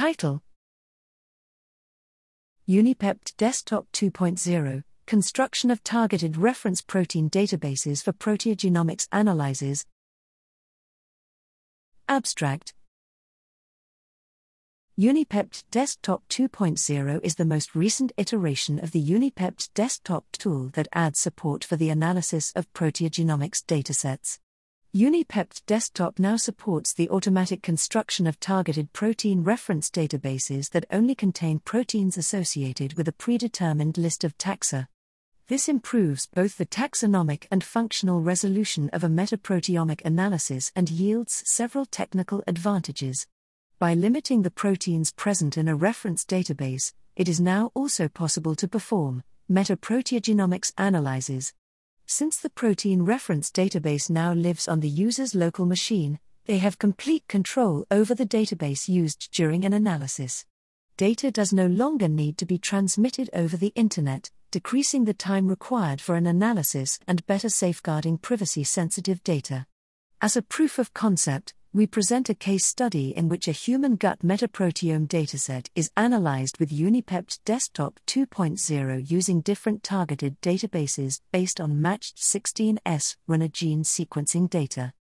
Title Unipept Desktop 2.0 Construction of Targeted Reference Protein Databases for Proteogenomics Analyses. Abstract Unipept Desktop 2.0 is the most recent iteration of the Unipept Desktop tool that adds support for the analysis of proteogenomics datasets. Unipept Desktop now supports the automatic construction of targeted protein reference databases that only contain proteins associated with a predetermined list of taxa. This improves both the taxonomic and functional resolution of a metaproteomic analysis and yields several technical advantages. By limiting the proteins present in a reference database, it is now also possible to perform metaproteogenomics analyses. Since the protein reference database now lives on the user's local machine, they have complete control over the database used during an analysis. Data does no longer need to be transmitted over the Internet, decreasing the time required for an analysis and better safeguarding privacy sensitive data. As a proof of concept, we present a case study in which a human gut metaproteome dataset is analyzed with Unipept Desktop 2.0 using different targeted databases based on matched 16S RNA gene sequencing data.